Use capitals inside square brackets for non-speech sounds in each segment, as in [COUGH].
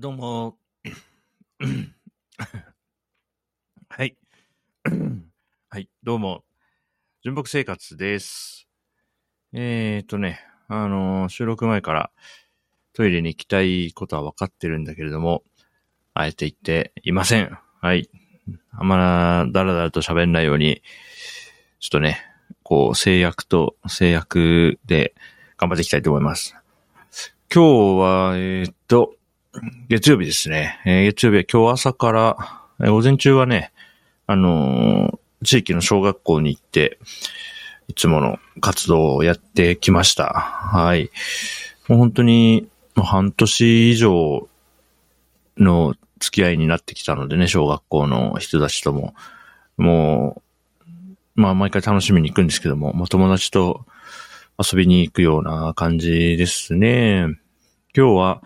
どうも。[COUGHS] はい。[COUGHS] はい、どうも。純木生活です。えーとね、あのー収録前からトイレに行きたいことは分かってるんだけれども、あえて言っていません。はい。あんまだらだらと喋んないように、ちょっとね、こう、制約と制約で頑張っていきたいと思います。今日は、えーっと、月曜日ですね。えー月曜日は今日朝から、えー午前中はね、あのー地域の小学校に行って、いつもの活動をやってきました。はい。もう本当に、もう半年以上の付き合いになってきたのでね、小学校の人たちとも。もう、まあ毎回楽しみに行くんですけども、もう友達と遊びに行くような感じですね。今日は、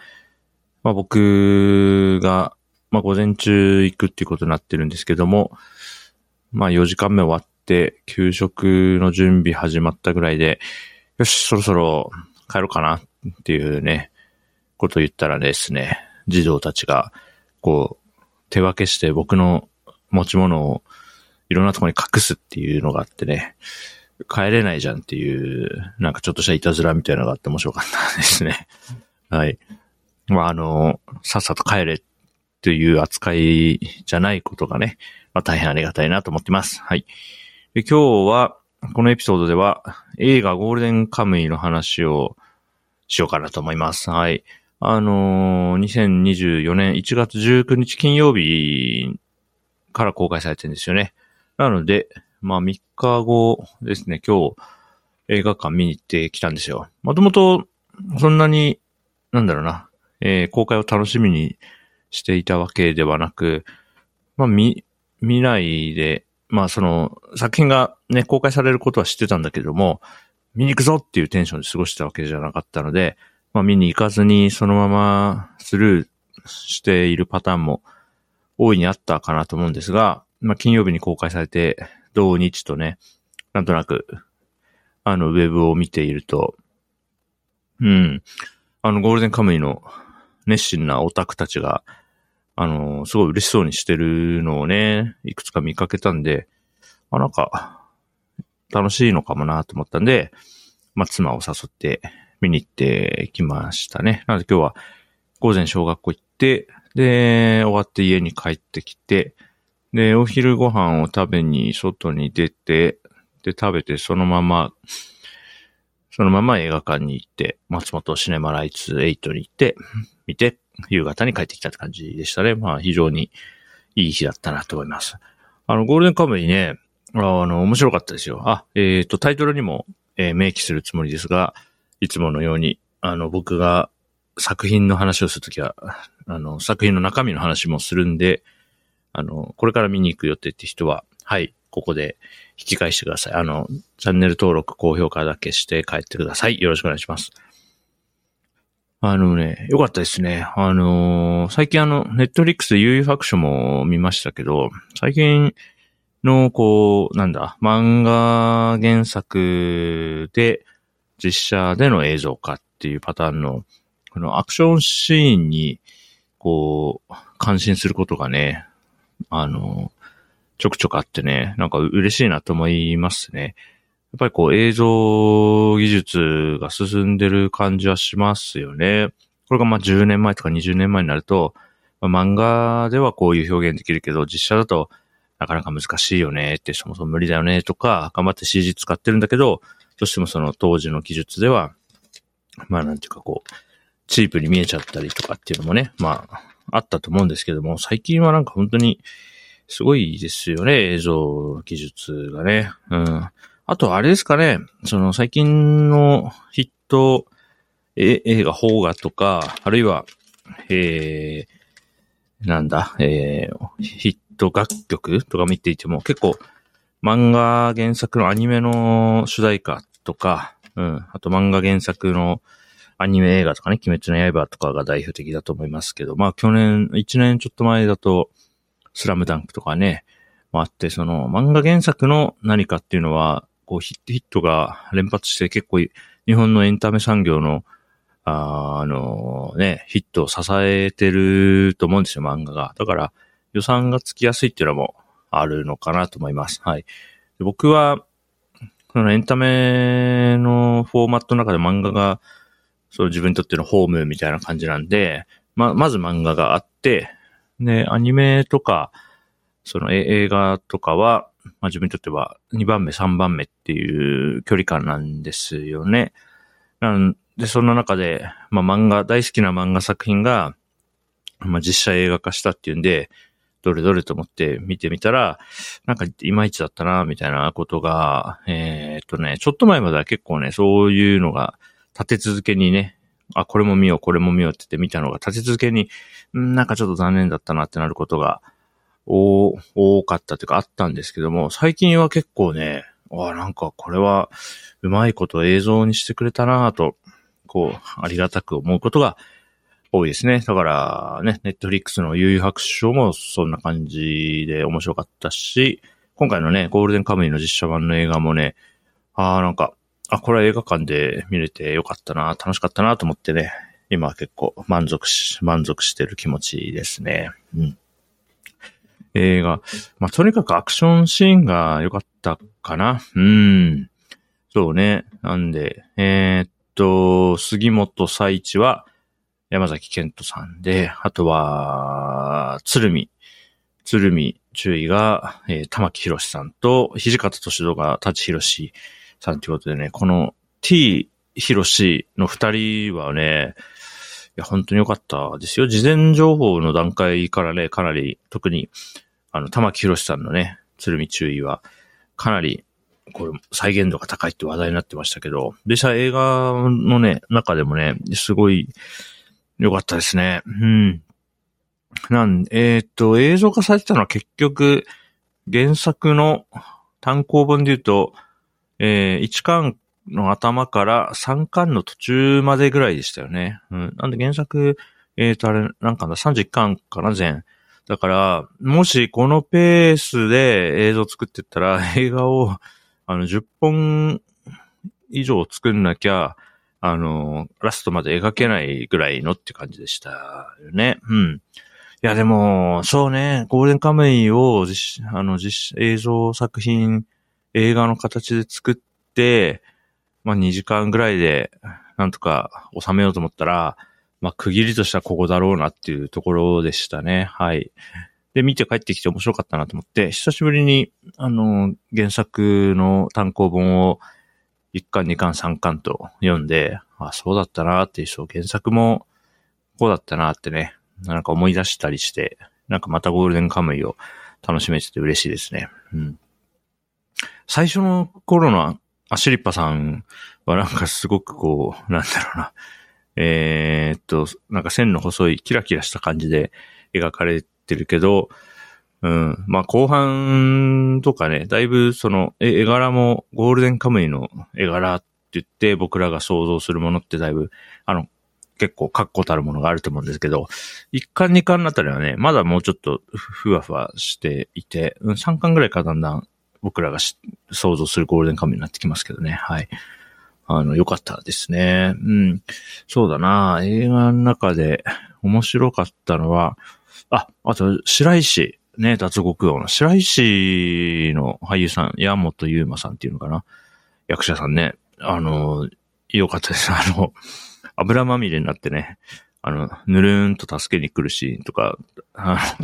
まあ僕が、まあ午前中行くっていうことになってるんですけども、まあ4時間目終わって、給食の準備始まったぐらいで、よし、そろそろ帰ろうかなっていうね、ことを言ったらですね、児童たちが、こう、手分けして僕の持ち物をいろんなところに隠すっていうのがあってね、帰れないじゃんっていう、なんかちょっとしたいたずらみたいなのがあって面白かったですね。はい。まあ、あの、さっさと帰れという扱いじゃないことがね、まあ、大変ありがたいなと思ってます。はい。で今日は、このエピソードでは、映画ゴールデンカムイの話をしようかなと思います。はい。あのー2024年1月19日金曜日から公開されてるんですよね。なので、まあ3日後ですね、今日映画館見に行ってきたんですよ。もともとそんなに、なんだろうな、えー公開を楽しみにしていたわけではなく、まあ見、見ないで、まあその作品がね、公開されることは知ってたんだけども、見に行くぞっていうテンションで過ごしてたわけじゃなかったので、まあ見に行かずにそのままスルーしているパターンも大いにあったかなと思うんですが、まあ金曜日に公開されて、同日とね、なんとなく、あの、ウェブを見ていると、うん、あの、ゴールデンカムイの熱心なオタクたちが、あの、すごい嬉しそうにしてるのをね、いくつか見かけたんで、あ、なんか、楽しいのかもなと思ったんで、まあ、妻を誘って見に行ってきましたね。なので今日は午前小学校行って、で、終わって家に帰ってきて、で、お昼ご飯を食べに外に出て、で、食べてそのまま、そのまま映画館に行って、松本シネマライツ8に行って、見て、夕方に帰ってきたって感じでしたね。まあ、非常にいい日だったなと思います。あの、ゴールデンカムイね、あの、面白かったですよ。あ、えっ、と、タイトルにも、えー明記するつもりですが、いつものように、あの、僕が作品の話をするときは、あの、作品の中身の話もするんで、あの、これから見に行く予定って人は、はい、ここで引き返してください。あの、チャンネル登録、高評価だけして帰ってください。よろしくお願いします。あのね、よかったですね。あのー最近あの、ネットフリックスで悠々白書も見ましたけど、最近の、こう、なんだ、漫画原作で実写での映像化っていうパターンの、このアクションシーンに、こう、感心することがね、あの、ちょくちょくあってね、なんか嬉しいなと思いますね。やっぱりこう映像技術が進んでる感じはしますよね。これがまあ10年前とか20年前になると、まあ漫画ではこういう表現できるけど、実写だとなかなか難しいよねって、そもそも無理だよねとか、頑張って CG 使ってるんだけど、どうしてもその当時の技術では、まあなんていうかこう、チープに見えちゃったりとかっていうのもね、まあ、あったと思うんですけども、最近はなんか本当にすごいですよね、映像技術がね。うん。あと、あれですかね、その最近のヒットえ映画、邦画とか、あるいは、えー、なんだ、えー、ヒット楽曲とか見ていても結構漫画原作のアニメの主題歌とか、うん、あと漫画原作のアニメ映画とかね、鬼滅の刃とかが代表的だと思いますけど、まあ去年、1年ちょっと前だと、スラムダンクとかね、もあって、その漫画原作の何かっていうのは、こうヒットヒットが連発して結構日本のエンタメ産業のああのね、ヒットを支えてると思うんですよ、漫画が。だから予算がつきやすいっていうのもあるのかなと思います。はい。僕は、そのエンタメのフォーマットの中で漫画が、その自分にとってのホームみたいな感じなんで、ま、まず漫画があって、で、アニメとか、その映画とかは、まあ、自分にとっては2番目、3番目っていう距離感なんですよね。なんで、そんな中で、まあ、漫画、大好きな漫画作品が、まあ、実写映画化したっていうんで、どれどれと思って見てみたら、なんかいまいちだったな、みたいなことが、えー、っとね、ちょっと前までは結構ね、そういうのが立て続けにね、あ、これも見よう、これも見ようって言って見たのが立て続けに、んなんかちょっと残念だったなってなることが、お多かったというかあったんですけども、最近は結構ね、あなんかこれはうまいこと映像にしてくれたなと、こう、ありがたく思うことが多いですね。だからね、ネットフリックスの悠々白書もそんな感じで面白かったし、今回のね、ゴールデンカムイの実写版の映画もね、ああ、なんか、あ、これは映画館で見れてよかったな、楽しかったなと思ってね、今は結構満足し、満足してる気持ちですね。うん。映画。まあ、とにかくアクションシーンが良かったかな。うん。そうね。なんで、えー、っと、杉本彩一は山崎健人さんで、あとは、鶴見。鶴見注意が、えー、玉木宏さんと、土方歳三が立宏さんということでね、この T 宏の二人はね、いや、本当に良かったですよ。事前情報の段階からね、かなり、特に、あの、玉木宏さんのね、鶴見注意は、かなり、これ、再現度が高いって話題になってましたけど、で、さ、映画のね、中でもね、すごい良かったですね。うん。なん、えっ、と、映像化されてたのは結局、原作の単行本で言うと、えー、1巻の頭から3巻の途中までぐらいでしたよね。うん。なんで原作、えっ、ー、と、あれ、なんかな、31巻かな、全。だから、もしこのペースで映像作ってったら、[LAUGHS] 映画を、あの、10本以上作んなきゃ、あの、ラストまで描けないぐらいのって感じでしたよね。うん。いや、でも、そうね、ゴールデンカムイを、あの、実、映像作品、映画の形で作って、まあ2時間ぐらいでなんとか収めようと思ったら、まあ区切りとしてはここだろうなっていうところでしたね。はい。で、見て帰ってきて面白かったなと思って、久しぶりに、あの、原作の単行本を1巻、2巻、3巻と読んで、あ、そうだったなっていう、そう、原作もこうだったなってね、なんか思い出したりして、なんかまたゴールデンカムイを楽しめてて嬉しいですね。うん。最初の頃のアシリッパさんはなんかすごくこう、なんだろうな。えー、っと、なんか線の細いキラキラした感じで描かれてるけど、うん。まあ後半とかね、だいぶその絵柄もゴールデンカムイの絵柄って言って僕らが想像するものってだいぶ、あの、結構確固たるものがあると思うんですけど、1巻2巻のあたりはね、まだもうちょっとふわふわしていて、3巻ぐらいからだんだん僕らが想像するゴールデンカムになってきますけどね。はい。あの、良かったですね。うん。そうだな映画の中で面白かったのは、あ、あと、白石、ね、脱獄王の白石の俳優さん、山本優馬さんっていうのかな。役者さんね。あの、良かったです。あの、油まみれになってね、あの、ぬるーんと助けに来るシーンとか、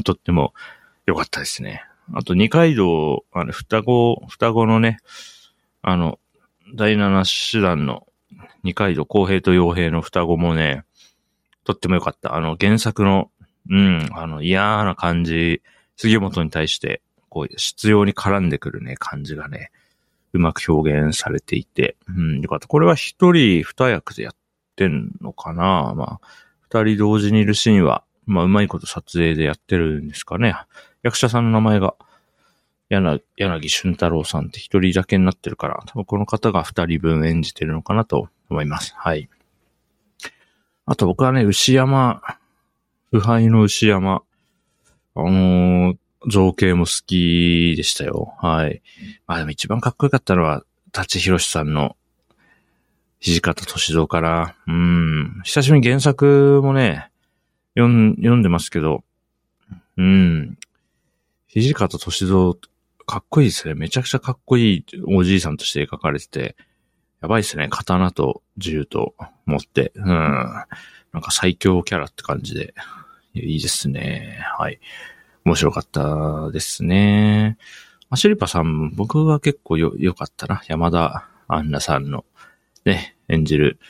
とっても良かったですね。あと二階堂、あの、双子、双子のね、あの、第七師団の二階堂公平と傭兵の双子もね、とっても良かった。あの、原作の、うん、あの、嫌な感じ、杉本に対して、こう、必要に絡んでくるね、感じがね、うまく表現されていて、うん、よかった。これは一人二役でやってんのかな？まあ、二人同時にいるシーンは、まあ、うまいこと撮影でやってるんですかね。役者さんの名前が、柳、柳俊太郎さんって一人だけになってるから、多分この方が二人分演じてるのかなと思います。はい。あと僕はね、牛山、腐敗の牛山、あのー、造形も好きでしたよ。はい。まあでも一番かっこよかったのは、立ちひろしさんの、土方歳三から、うん、久しぶりに原作もね、読ん読んでますけど、うん、土方歳三、かっこいいですね。めちゃくちゃかっこいいおじいさんとして描かれてて、やばいですね。刀と銃と持って、うん。なんか最強キャラって感じで、いいですね。はい。面白かったですね。アシュリパさん、僕は結構よ、良かったな。山田アンナさんの、ね、演じる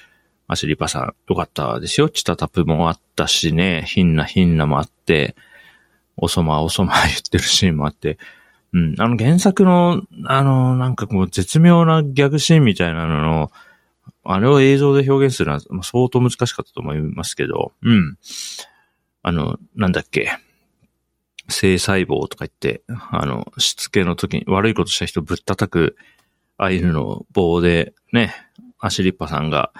アシュリパさん、良かったですよ。チタタプもあったしね、ヒンナヒンナもあって、おそまおそま [LAUGHS] 言ってるシーンもあって、うん、あの原作の、あの、なんかこう絶妙なギャグシーンみたいなのの、あれを映像で表現するのは相当難しかったと思いますけど、うん。あの、なんだっけ。性細胞とか言って、あの、しつけの時に悪いことした人ぶったたくアイヌの棒でね、アシリッパさんが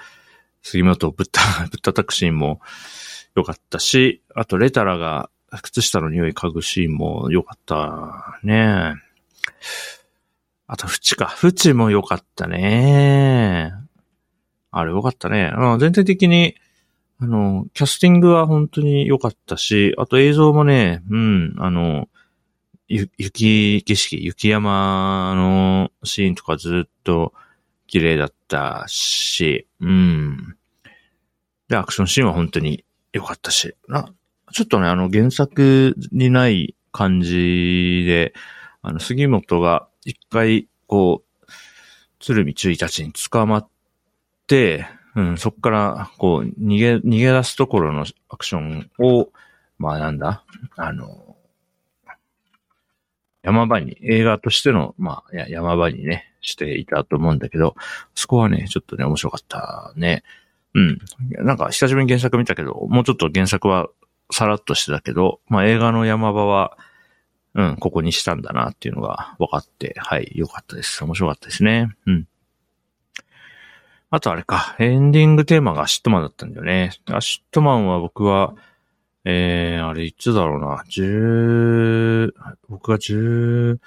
杉本をぶった、[LAUGHS] ぶったたくシーンも良かったし、あとレタラが靴下の匂い嗅ぐシーンも良かったね。あと、フチか。フチも良かったね。あれ良かったね。全体的にあの、キャスティングは本当に良かったし、あと映像もね、うん、あの、雪景色、雪山のシーンとかずっと綺麗だったし、うん。で、アクションシーンは本当に良かったし、な、ちょっとね、あの原作にない感じで、あの、杉本が一回、こう、鶴見中たちに捕まって、うん、そっから、こう、逃げ、逃げ出すところのアクションを、まあなんだ、あの、山場に、映画としての、まあ、山場にね、していたと思うんだけど、そこはね、ちょっとね、面白かったね。うん。なんか、久しぶりに原作見たけど、もうちょっと原作はさらっとしてたけど、まあ映画の山場は、うん、ここにしたんだなっていうのが分かって、はい、良かったです。面白かったですね。うん。あとあれか、エンディングテーマが ACIDMANだったんだよね。 ACIDMANは僕は、えー、あれいつだろうな、十、僕が十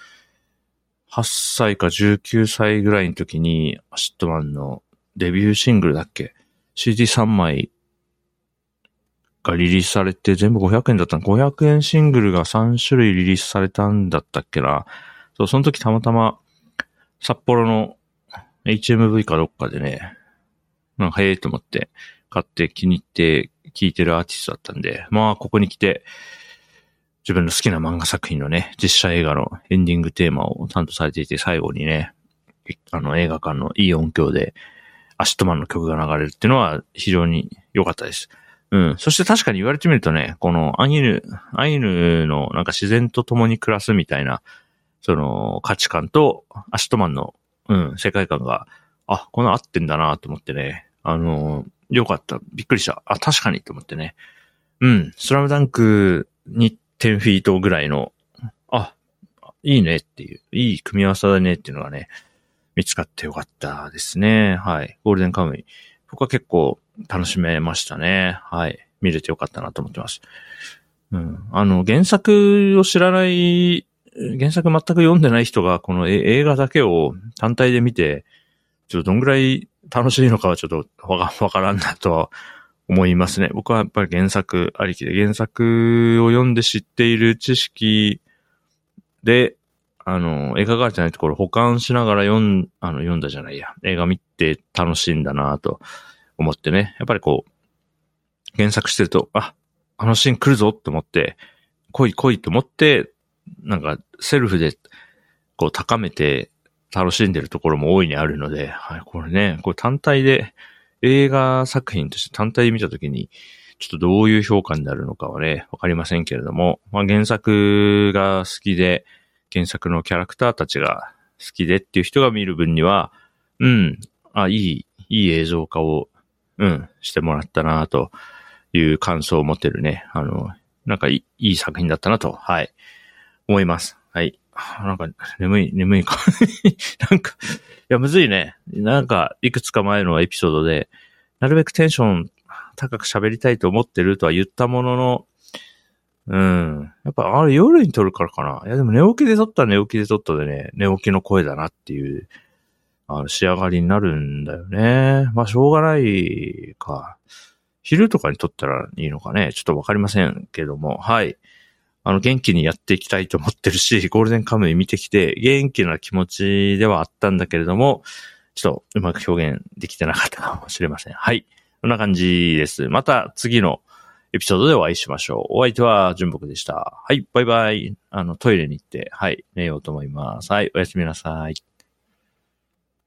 八歳か十九歳ぐらいの時に、 ACIDMANのデビューシングルだっけ ?CD3 枚がリリースされて全部500円だったの。500円シングルが3種類リリースされたんだったっけな。そう、その時たまたま札幌の HMV かどっかでね、なんか、へえと思って、買って気に入って聴いてるアーティストだったんで、まあ、ここに来て、自分の好きな漫画作品のね、実写映画のエンディングテーマを担当されていて、最後にね、あの映画館のいい音響で、 ACIDMANの曲が流れるっていうのは非常に良かったです。うん。そして確かに言われてみるとね、このアイヌ、アイヌのなんか自然と共に暮らすみたいな、その価値観と ACIDMANのうん、世界観が、あ、この合ってんだなと思ってね。あのー、よかった。びっくりした。あ、確かにと思ってね。うん、スラムダンクに10-FEET ぐらいの、あ、いいねっていう、いい組み合わせだねっていうのがね、見つかってよかったですね。はい。ゴールデンカムイ。僕は結構楽しめましたね。はい。見れてよかったなと思ってます。うん。あの、原作を知らない原作全く読んでない人がこの映画だけを単体で見て、ちょっとどんぐらい楽しいのかはちょっと [LAUGHS] わからんなとは思いますね。僕はやっぱり原作ありきで、原作を読んで知っている知識で、あの、描かれてないところ保管しながら読ん、あの、読んだじゃないや。映画見て楽しいんだなと思ってね。やっぱりこう、原作してると、あ、あのシーン来るぞって思って、来い来いと思ってなんか、セルフで、こう、高めて楽しんでるところも大いにあるので、はい、これね、これ単体で、映画作品として単体で見たときに、ちょっとどういう評価になるのかはね、わかりませんけれども、まあ、原作が好きで、原作のキャラクターたちが好きでっていう人が見る分には、うん、あ、いい、いい映像化を、うん、してもらったなという感想を持ってるね。あの、なんかいいいい作品だったなと、はい、思います。はい。なんか、眠い、眠いか。[LAUGHS] なんか、いや、むずいね。なんか、いくつか前のエピソードで、なるべくテンション高く喋りたいと思ってるとは言ったものの、うん。やっぱ、あれ夜に撮るからかな。いや、でも寝起きで撮ったら寝起きで撮ったでね、寝起きの声だなっていうあの仕上がりになるんだよね。まあ、しょうがないか。昼とかに撮ったらいいのかね。ちょっとわかりませんけども。はい。あの、元気にやっていきたいと思ってるし、[LAUGHS] ゴールデンカムイ見てきて、元気な気持ちではあったんだけれども、ちょっとうまく表現できてなかったかもしれません。はい。こんな感じです。また次のエピソードでお会いしましょう。お相手は純木でした。はい、バイバイ。あの、トイレに行って、はい、寝ようと思います。はい、おやすみなさい。